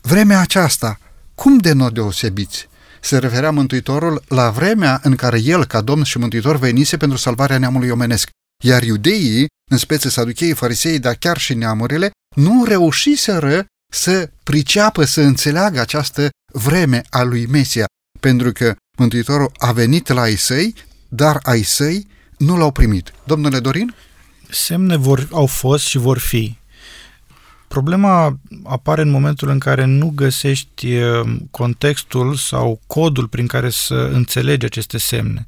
[SPEAKER 2] Vremea aceasta, cum de nu o deosebiți? Se referea Mântuitorul la vremea în care el, ca Domn și Mântuitor, venise pentru salvarea neamului omenesc. Iar iudeii, în speță saducheii, farisei, dar chiar și neamurile, nu reușiseră să priceapă, să înțeleagă această vreme a lui Mesia, pentru că Mântuitorul a venit la ai săi, dar ai săi nu l-au primit. Domnule Dorin?
[SPEAKER 3] Semne vor, au fost și vor fi. Problema apare în momentul în care nu găsești uh, contextul sau codul prin care să înțelegi aceste semne.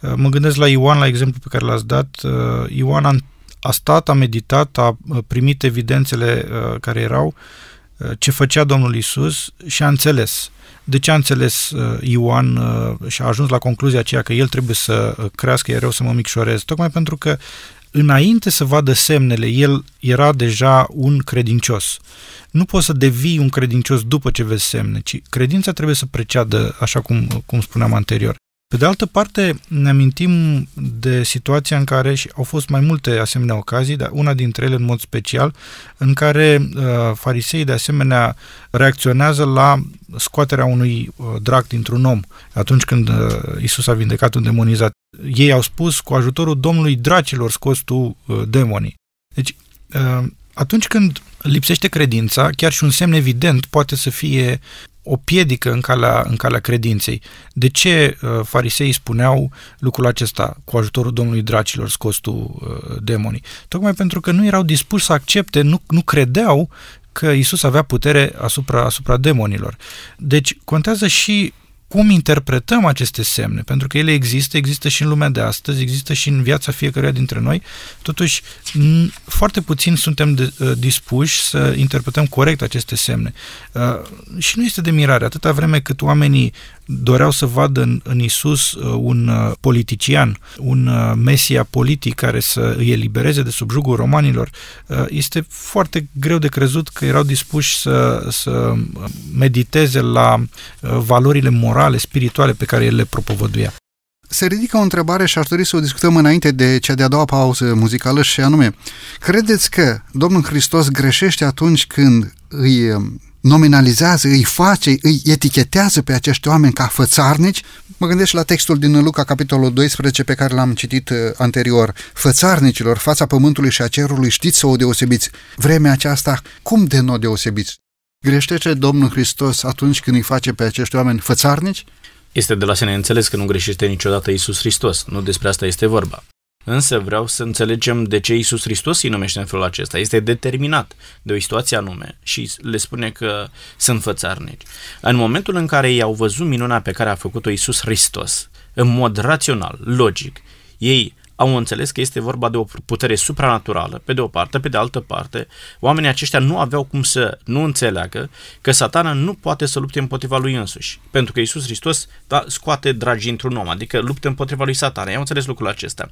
[SPEAKER 3] Uh, mă gândesc la Ioan, la exemplu pe care l-ați dat. Uh, Ioan a, a stat, a meditat, a primit evidențele care erau, ce făcea Domnul Isus și a înțeles. De ce a înțeles Ioan și a ajuns la concluzia aceea că el trebuie să crească, iar eu să mă micșorez? Tocmai pentru că înainte să vadă semnele, el era deja un credincios. Nu poți să devii un credincios după ce vezi semne, ci credința trebuie să preceadă, așa cum, cum spuneam anterior. Pe de altă parte, ne amintim de situația în care, și au fost mai multe asemenea ocazii, dar una dintre ele în mod special, în care uh, farisei de asemenea reacționează la scoaterea unui uh, drac dintr-un om. Atunci când uh, Isus a vindecat un demonizat, ei au spus, cu ajutorul Domnului dracilor scos tu uh, demonii. Deci, uh, atunci când lipsește credința, chiar și un semn evident poate să fie o piedică în calea, în calea credinței. De ce uh, farisei spuneau lucrul acesta cu ajutorul Domnului Dracilor scos tu uh, demonii? Tocmai pentru că nu erau dispuși să accepte, nu, nu credeau că Isus avea putere asupra, asupra demonilor. Deci contează și cum interpretăm aceste semne, pentru că ele există, există și în lumea de astăzi, există și în viața fiecăruia dintre noi, totuși foarte puțin suntem de, uh, dispuși să interpretăm corect aceste semne. Uh, și nu este de mirare, atâta vreme cât oamenii doreau să vadă în, în Isus uh, un uh, politician, un uh, mesia politic care să îi elibereze de subjugul romanilor, este foarte greu de crezut că erau dispuși să, să mediteze la valorile morale, spirituale pe care el le propovăduia.
[SPEAKER 2] Se ridică o întrebare și aș dori să o discutăm înainte de cea de-a doua pauză muzicală și anume, credeți că Domnul Hristos greșește atunci când îi nominalizează, îi face, îi etichetează pe acești oameni ca fățarnici. Mă gândesc la textul din Luca, capitolul 12, pe care l-am citit uh, anterior. Fățarnicilor, fața pământului și a cerului, știți să o deosebiți. Vremea aceasta, cum de nu o deosebiți? Greșește Domnul Hristos atunci când îi face pe acești oameni fățarnici?
[SPEAKER 4] Este de la sine înțeles că nu greșește niciodată Isus Hristos. Nu despre asta este vorba. Însă vreau să înțelegem de ce Isus Hristos îi numește în felul acesta. Este determinat de o situație anume și le spune că sunt fățarnici. În momentul în care ei au văzut minunea pe care a făcut-o Isus Hristos, în mod rațional, logic, ei au înțeles că este vorba de o putere supranaturală, pe de o parte, pe de altă parte, oamenii aceștia nu aveau cum să nu înțeleagă că satana nu poate să lupte împotriva lui însuși, pentru că Isus Hristos da, scoate dragi într-un om, adică luptă împotriva lui satana. Ei au înțeles lucrul acesta.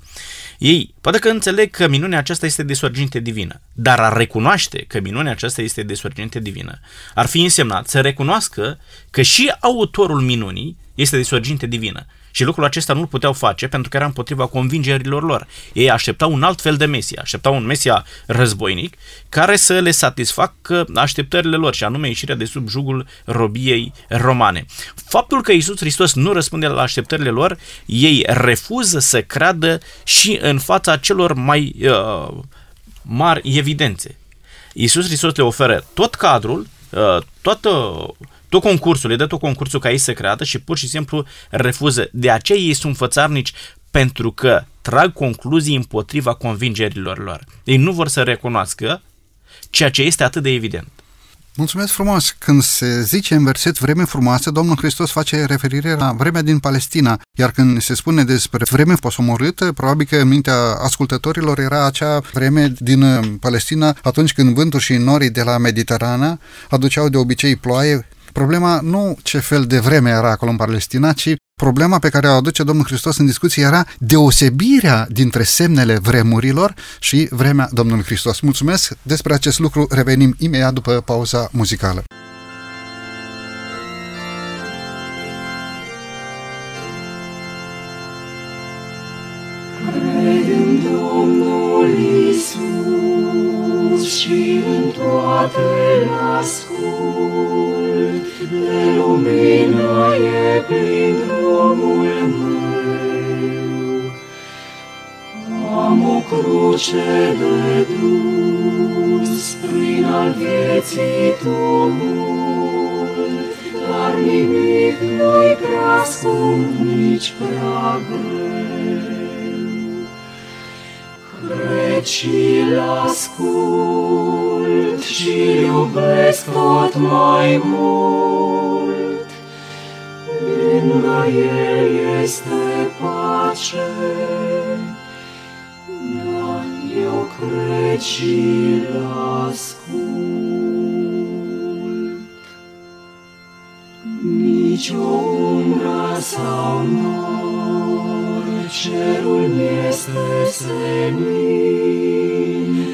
[SPEAKER 4] Ei, poate că înțeleg că minunea aceasta este de sorginte divină, dar a recunoaște că minunea aceasta este de sorginte divină ar fi însemnat să recunoască că și autorul minunii este de sorginte divină și lucrul acesta nu-l puteau face pentru că era împotriva convingerilor lor. Ei așteptau un alt fel de Mesia, așteptau un Mesia războinic care să le satisfacă așteptările lor și anume ieșirea de sub jugul robiei romane. Faptul că Isus Hristos nu răspunde la așteptările lor, ei refuză să creadă și în fața celor mai uh, mari evidențe. Isus Hristos le oferă tot cadrul, uh, toată tot concursul, le dă tot concursul ca ei să creadă și pur și simplu refuză. De aceea ei sunt fățarnici pentru că trag concluzii împotriva convingerilor lor. Ei nu vor să recunoască ceea ce este atât de evident.
[SPEAKER 2] Mulțumesc frumos! Când se zice în verset vreme frumoasă, Domnul Hristos face referire la vremea din Palestina, iar când se spune despre vreme posomorâtă, probabil că în mintea ascultătorilor era acea vreme din Palestina, atunci când vântul și norii de la Mediterana aduceau de obicei ploaie Problema nu ce fel de vreme era acolo în Palestina, ci problema pe care o aduce Domnul Hristos în discuție era deosebirea dintre semnele vremurilor și vremea Domnului Hristos. Mulțumesc! Despre acest lucru revenim imediat după pauza muzicală. și în toate ascult de lumină e plin drumul meu. Am o cruce de dus,
[SPEAKER 5] ascuns prin al vieții tumult, dar nimic nu-i prea scump, nici prea greu. Cred și-l ascult și iubesc tot mai mult, lângă el este pace, da, eu cred și-l ascult. Nici o umbră sau nor, cerul mi-este senin,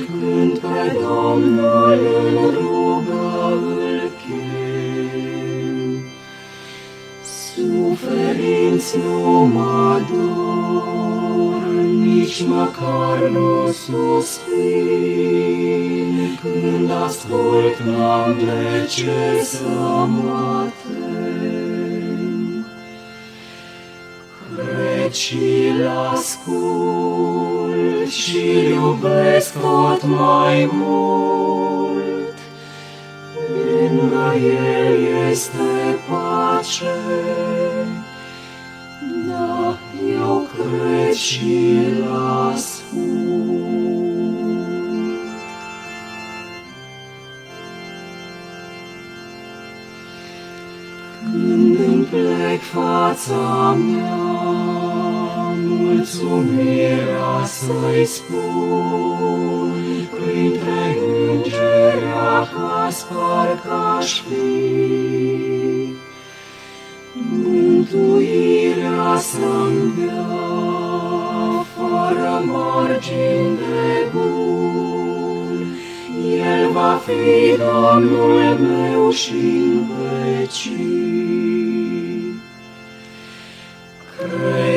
[SPEAKER 5] când pe Domnul în rugă îl chem. Suferinți nu mă dor, nici măcar nu suspin, când ascult n-am de ce să mă tem. Cred și-l ascult și iubesc tot mai mult, lângă el este pace, da, eu cred și-l ascult. Când îmi plec fața mea, mulțumirea să-i spun, printre îngeri acasă parcă-aș fi. Mântuirea să-mi dea, fără margini de bun, El va fi Domnul meu și-n vecii.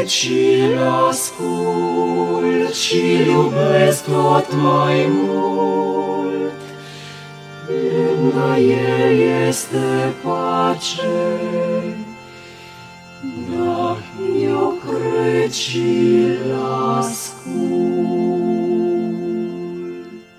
[SPEAKER 5] Cred și-l ascult și-l iubesc tot mai mult, lângă el este pace, da, eu cred și-l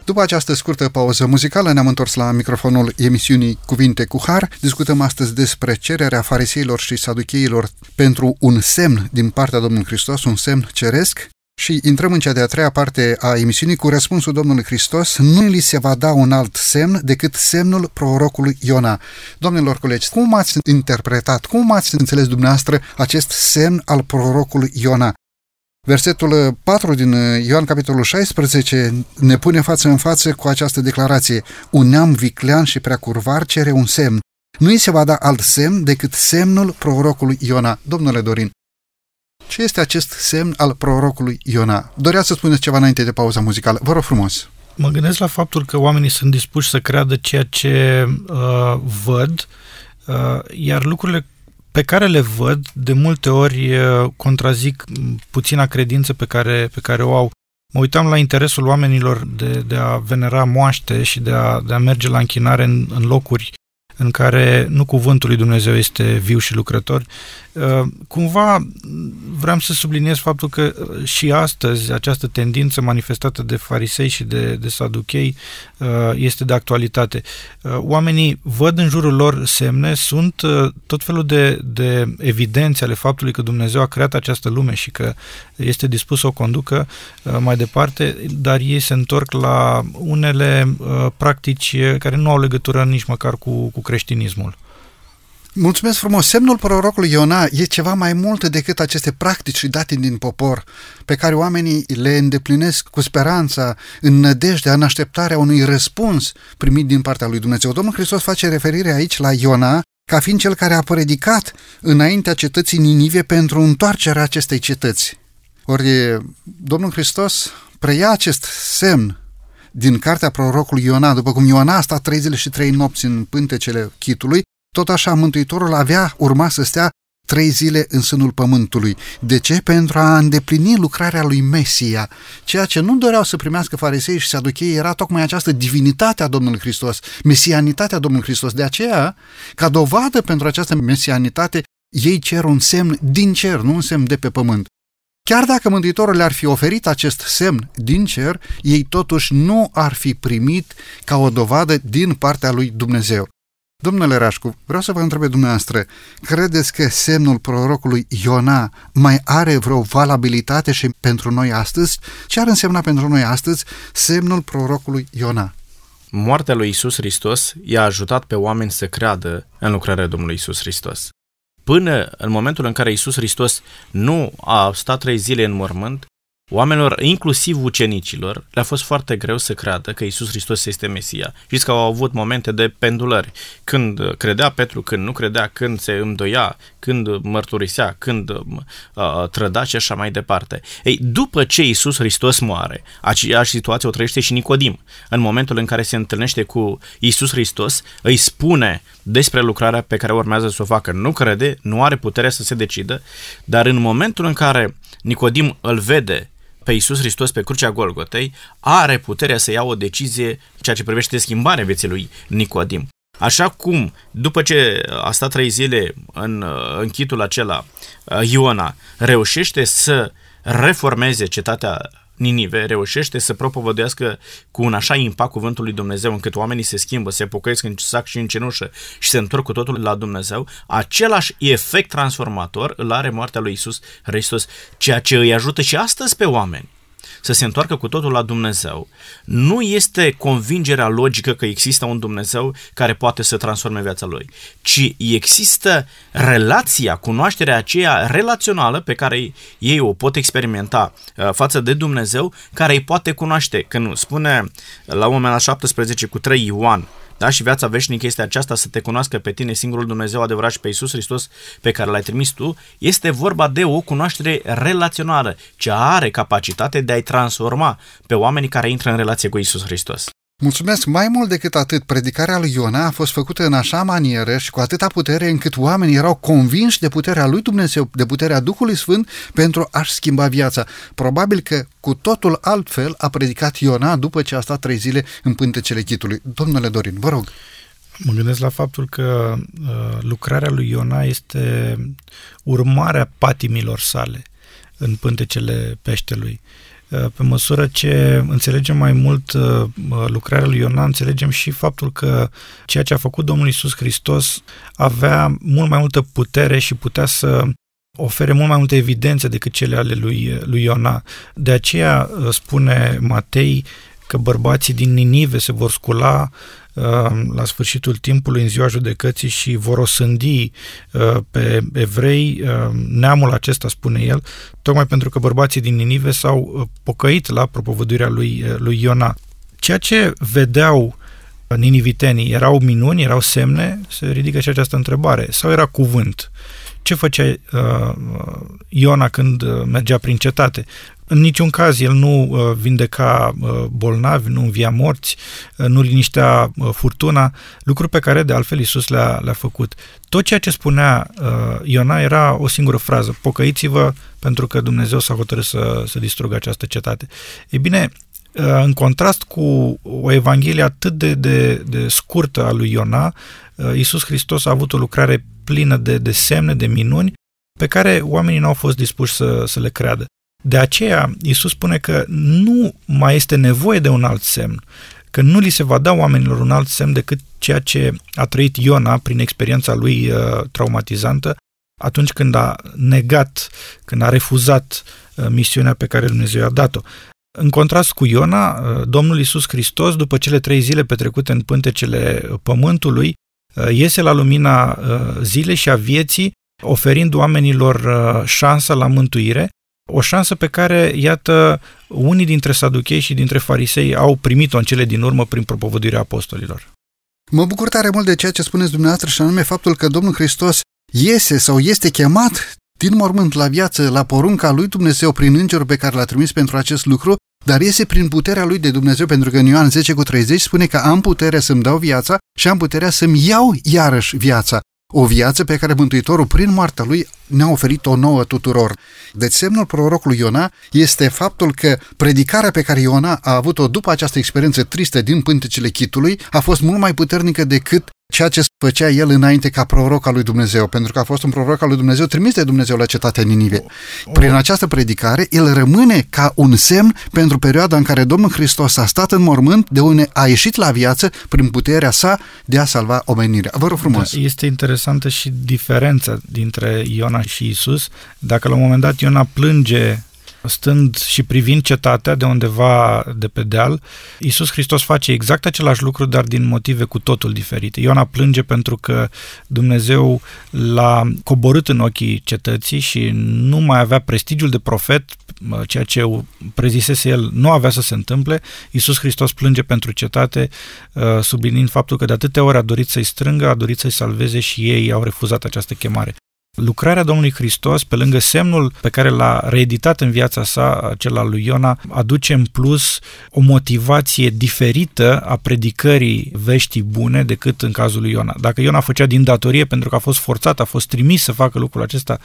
[SPEAKER 2] După această scurtă pauză muzicală ne-am întors la microfonul emisiunii Cuvinte cu Har. Discutăm astăzi despre cererea fariseilor și saducheilor pentru un semn din partea Domnului Hristos, un semn ceresc. Și intrăm în cea de-a treia parte a emisiunii cu răspunsul Domnului Hristos. Nu li se va da un alt semn decât semnul prorocului Iona. Domnilor colegi, cum ați interpretat, cum ați înțeles dumneavoastră acest semn al prorocului Iona? Versetul 4 din Ioan capitolul 16 ne pune față în față cu această declarație. Un neam viclean și prea curvar cere un semn. Nu îi se va da alt semn decât semnul prorocului Iona. Domnule Dorin, ce este acest semn al prorocului Iona? Dorea să spuneți ceva înainte de pauza muzicală. Vă rog frumos.
[SPEAKER 3] Mă gândesc la faptul că oamenii sunt dispuși să creadă ceea ce uh, văd, uh, iar lucrurile pe care le văd de multe ori contrazic puțina credință pe care, pe care o au. Mă uitam la interesul oamenilor de, de a venera moaște și de a, de a merge la închinare în, în locuri în care nu cuvântul lui Dumnezeu este viu și lucrător. Cumva vreau să subliniez faptul că și astăzi această tendință manifestată de farisei și de, de saduchei este de actualitate. Oamenii văd în jurul lor semne, sunt tot felul de, de evidențe ale faptului că Dumnezeu a creat această lume și că este dispus să o conducă mai departe, dar ei se întorc la unele practici care nu au legătură nici măcar cu, cu creștinismul.
[SPEAKER 2] Mulțumesc frumos! Semnul prorocului Iona e ceva mai mult decât aceste practici și datini din popor, pe care oamenii le îndeplinesc cu speranța, în nădejdea, în așteptarea unui răspuns primit din partea lui Dumnezeu. Domnul Hristos face referire aici la Iona ca fiind cel care a predicat înaintea cetății Ninive pentru întoarcerea acestei cetăți. Ori Domnul Hristos preia acest semn din cartea prorocului Iona, după cum Iona a stat trei zile și trei nopți în pântecele chitului, tot așa Mântuitorul avea urma să stea trei zile în sânul pământului. De ce? Pentru a îndeplini lucrarea lui Mesia. Ceea ce nu doreau să primească farisei și saduchei era tocmai această divinitate a Domnului Hristos, mesianitatea Domnului Hristos. De aceea, ca dovadă pentru această mesianitate, ei cer un semn din cer, nu un semn de pe pământ. Chiar dacă Mântuitorul le-ar fi oferit acest semn din cer, ei totuși nu ar fi primit ca o dovadă din partea lui Dumnezeu. Domnule Rașcu, vreau să vă întreb dumneavoastră, credeți că semnul prorocului Iona mai are vreo valabilitate și pentru noi astăzi? Ce ar însemna pentru noi astăzi semnul prorocului Iona?
[SPEAKER 4] Moartea lui Isus Hristos i-a ajutat pe oameni să creadă în lucrarea Domnului Isus Hristos. Până în momentul în care Isus Hristos nu a stat trei zile în mormânt, Oamenilor, inclusiv ucenicilor, le-a fost foarte greu să creadă că Isus Hristos este Mesia. Știți că au avut momente de pendulări, când credea Petru, când nu credea, când se îndoia, când mărturisea, când uh, uh, trăda și așa mai departe. Ei, după ce Isus Hristos moare, aceeași situație o trăiește și Nicodim. În momentul în care se întâlnește cu Isus Hristos, îi spune despre lucrarea pe care urmează să o facă. Nu crede, nu are putere să se decidă, dar în momentul în care Nicodim îl vede pe Iisus Hristos pe crucea Golgotei, are puterea să ia o decizie ceea ce privește schimbarea vieții lui Nicodim. Așa cum, după ce a stat trei zile în închitul acela, Iona reușește să reformeze cetatea Ninive reușește să propovăduiască cu un așa impact cuvântul lui Dumnezeu încât oamenii se schimbă, se pocăiesc în sac și în cenușă și se întorc cu totul la Dumnezeu, același efect transformator îl are moartea lui Isus Hristos, ceea ce îi ajută și astăzi pe oameni să se întoarcă cu totul la Dumnezeu, nu este convingerea logică că există un Dumnezeu care poate să transforme viața lui, ci există relația, cunoașterea aceea relațională pe care ei o pot experimenta uh, față de Dumnezeu, care îi poate cunoaște. Când spune la un moment la 17 cu 3 Ioan, da? Și viața veșnică este aceasta să te cunoască pe tine, singurul Dumnezeu adevărat și pe Iisus Hristos pe care l-ai trimis tu. Este vorba de o cunoaștere relațională, ce are capacitate de a-i transforma pe oamenii care intră în relație cu Iisus Hristos.
[SPEAKER 2] Mulțumesc mai mult decât atât, predicarea lui Iona a fost făcută în așa manieră și cu atâta putere încât oamenii erau convinși de puterea lui Dumnezeu, de puterea Duhului Sfânt pentru a-și schimba viața. Probabil că cu totul altfel a predicat Iona după ce a stat trei zile în pântecele chitului. Domnule Dorin, vă rog.
[SPEAKER 3] Mă gândesc la faptul că uh, lucrarea lui Iona este urmarea patimilor sale în pântecele peștelui. Uh, pe măsură ce înțelegem mai mult uh, lucrarea lui Iona, înțelegem și faptul că ceea ce a făcut Domnul Isus Hristos avea mult mai multă putere și putea să ofere mult mai multe evidențe decât cele ale lui, lui Iona. De aceea uh, spune Matei că bărbații din Ninive se vor scula la sfârșitul timpului, în ziua judecății și vor osândi pe evrei neamul acesta, spune el, tocmai pentru că bărbații din Ninive s-au pocăit la propovăduirea lui, lui Iona. Ceea ce vedeau ninivitenii erau minuni, erau semne, se ridică și această întrebare, sau era cuvânt? Ce făcea uh, Iona când mergea prin cetate? În niciun caz el nu uh, vindeca uh, bolnavi, nu învia morți, uh, nu liniștea furtuna, lucruri pe care de altfel Iisus le-a, le-a făcut. Tot ceea ce spunea Iona era o singură frază, pocăiți-vă pentru că Dumnezeu s-a hotărât să, să distrugă această cetate. E bine, în contrast cu o evanghelie atât de, de, de scurtă a lui Iona, Iisus Hristos a avut o lucrare plină de, de semne, de minuni, pe care oamenii nu au fost dispuși să, să le creadă. De aceea, Iisus spune că nu mai este nevoie de un alt semn, că nu li se va da oamenilor un alt semn decât ceea ce a trăit Iona prin experiența lui uh, traumatizantă atunci când a negat, când a refuzat uh, misiunea pe care Dumnezeu i-a dat-o. În contrast cu Iona, uh, Domnul Iisus Hristos, după cele trei zile petrecute în pântecele pământului, uh, iese la lumina uh, zilei și a vieții, oferind oamenilor uh, șansa la mântuire o șansă pe care, iată, unii dintre saduchei și dintre farisei au primit-o în cele din urmă prin propovăduirea apostolilor.
[SPEAKER 2] Mă bucur tare mult de ceea ce spuneți dumneavoastră și anume faptul că Domnul Hristos iese sau este chemat din mormânt la viață, la porunca lui Dumnezeu prin îngerul pe care l-a trimis pentru acest lucru, dar iese prin puterea lui de Dumnezeu, pentru că în Ioan 10 cu 30 spune că am puterea să-mi dau viața și am puterea să-mi iau iarăși viața o viață pe care Mântuitorul, prin moartea lui, ne-a oferit o nouă tuturor. Deci semnul prorocului Iona este faptul că predicarea pe care Iona a avut-o după această experiență tristă din pântecele chitului a fost mult mai puternică decât ceea ce făcea el înainte ca proroc al lui Dumnezeu, pentru că a fost un proroc al lui Dumnezeu trimis de Dumnezeu la cetatea Ninive. Prin această predicare, el rămâne ca un semn pentru perioada în care Domnul Hristos a stat în mormânt, de unde a ieșit la viață prin puterea sa de a salva omenirea. Vă rog frumos!
[SPEAKER 3] Da, este interesantă și diferența dintre Iona și Isus. Dacă la un moment dat Iona plânge stând și privind cetatea de undeva de pe deal, Iisus Hristos face exact același lucru, dar din motive cu totul diferite. Iona plânge pentru că Dumnezeu l-a coborât în ochii cetății și nu mai avea prestigiul de profet, ceea ce prezisese el nu avea să se întâmple. Iisus Hristos plânge pentru cetate, uh, sublinind faptul că de atâtea ori a dorit să-i strângă, a dorit să-i salveze și ei au refuzat această chemare. Lucrarea Domnului Hristos, pe lângă semnul pe care l-a reeditat în viața sa, acela lui Iona, aduce în plus o motivație diferită a predicării veștii bune decât în cazul lui Iona. Dacă Iona făcea din datorie pentru că a fost forțat, a fost trimis să facă lucrul acesta,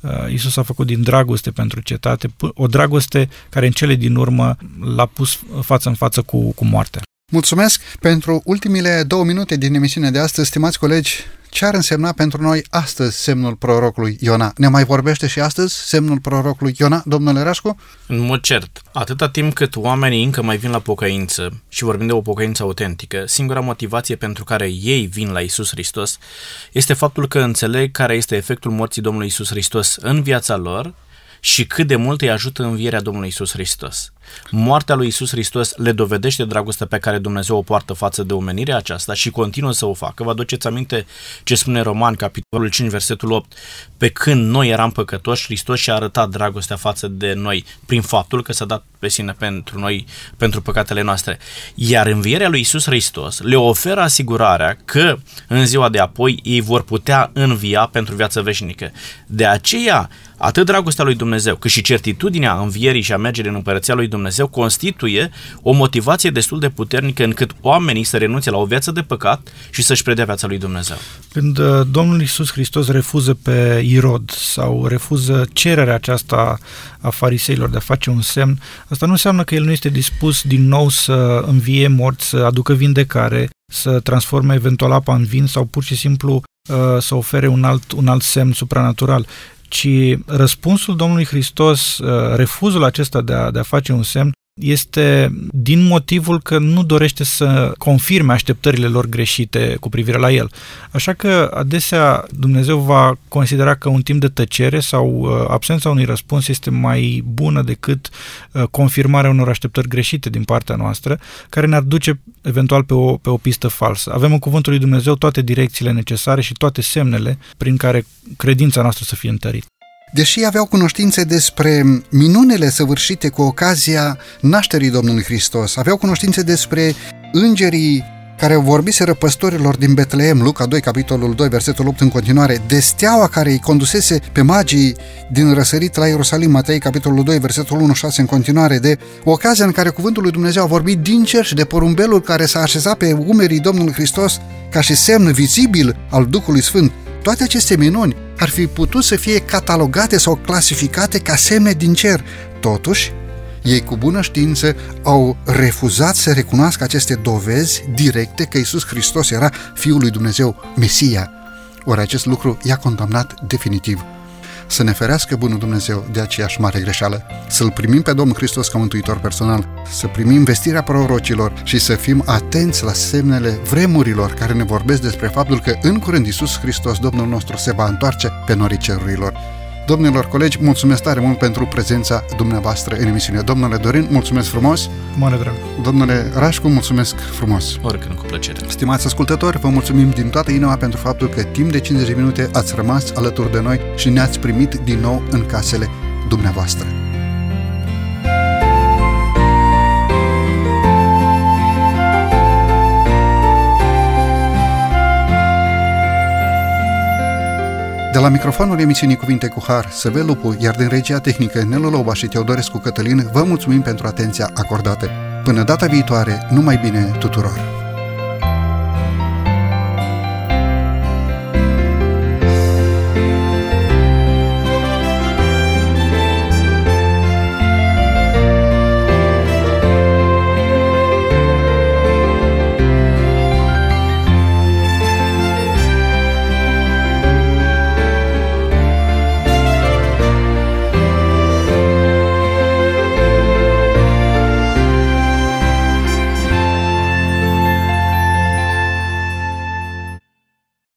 [SPEAKER 3] uh, Isus a făcut din dragoste pentru cetate, o dragoste care în cele din urmă l-a pus față în față cu, cu moartea.
[SPEAKER 2] Mulțumesc pentru ultimile două minute din emisiunea de astăzi, stimați colegi. Ce ar însemna pentru noi astăzi semnul prorocului Iona? Ne mai vorbește și astăzi semnul prorocului Iona, domnule Rașcu?
[SPEAKER 4] În mod cert, atâta timp cât oamenii încă mai vin la pocăință și vorbim de o pocăință autentică, singura motivație pentru care ei vin la Isus Hristos este faptul că înțeleg care este efectul morții Domnului Isus Hristos în viața lor și cât de mult îi ajută învierea Domnului Isus Hristos. Moartea lui Isus Hristos le dovedește dragostea pe care Dumnezeu o poartă față de omenirea aceasta și continuă să o facă. Vă aduceți aminte ce spune Roman, capitolul 5, versetul 8. Pe când noi eram păcătoși, Hristos și-a arătat dragostea față de noi prin faptul că s-a dat pe sine pentru noi, pentru păcatele noastre. Iar învierea lui Isus Hristos le oferă asigurarea că în ziua de apoi ei vor putea învia pentru viață veșnică. De aceea, atât dragostea lui Dumnezeu, cât și certitudinea învierii și a mergerii în împărăția lui Dumnezeu constituie o motivație destul de puternică încât oamenii să renunțe la o viață de păcat și să-și predea viața lui Dumnezeu.
[SPEAKER 3] Când uh, Domnul Isus Hristos refuză pe Irod sau refuză cererea aceasta a fariseilor de a face un semn, asta nu înseamnă că el nu este dispus din nou să învie morți, să aducă vindecare, să transforme eventual apa în vin sau pur și simplu uh, să ofere un alt, un alt semn supranatural ci răspunsul Domnului Hristos, uh, refuzul acesta de a, de a face un semn, este din motivul că nu dorește să confirme așteptările lor greșite cu privire la el. Așa că adesea Dumnezeu va considera că un timp de tăcere sau uh, absența unui răspuns este mai bună decât uh, confirmarea unor așteptări greșite din partea noastră, care ne-ar duce eventual pe o, pe o pistă falsă. Avem în cuvântul lui Dumnezeu toate direcțiile necesare și toate semnele prin care credința noastră să fie întărită.
[SPEAKER 2] Deși aveau cunoștințe despre minunile săvârșite cu ocazia nașterii Domnului Hristos, aveau cunoștințe despre îngerii care vorbiseră păstorilor din Betleem, Luca 2, capitolul 2, versetul 8 în continuare, de steaua care îi condusese pe magii din răsărit la Ierusalim, Matei, capitolul 2, versetul 1, 6 în continuare, de ocazia în care cuvântul lui Dumnezeu a vorbit din cer și de porumbelul care s-a așezat pe umerii Domnului Hristos ca și semn vizibil al Duhului Sfânt. Toate aceste minuni ar fi putut să fie catalogate sau clasificate ca semne din cer. Totuși, ei cu bună știință au refuzat să recunoască aceste dovezi directe că Isus Hristos era Fiul lui Dumnezeu, Mesia. Ori acest lucru i-a condamnat definitiv. Să ne ferească Bunul Dumnezeu de aceeași mare greșeală. Să-L primim pe Domnul Hristos ca mântuitor personal, să primim vestirea prorocilor și să fim atenți la semnele vremurilor care ne vorbesc despre faptul că în curând Isus Hristos, Domnul nostru, se va întoarce pe norii cerurilor. Domnilor colegi, mulțumesc tare mult pentru prezența dumneavoastră în emisiune. Domnule Dorin, mulțumesc frumos.
[SPEAKER 3] Mare drag.
[SPEAKER 2] Domnule Rașcu, mulțumesc frumos.
[SPEAKER 4] Oricând cu plăcere.
[SPEAKER 2] Stimați ascultători, vă mulțumim din toată inima pentru faptul că timp de 50 de minute ați rămas alături de noi și ne-ați primit din nou în casele dumneavoastră. De la microfonul emisiunii Cuvinte cu Har, Săvel Lupu, iar din regia tehnică Nelu Loba și Teodorescu Cătălin, vă mulțumim pentru atenția acordată. Până data viitoare, numai bine tuturor!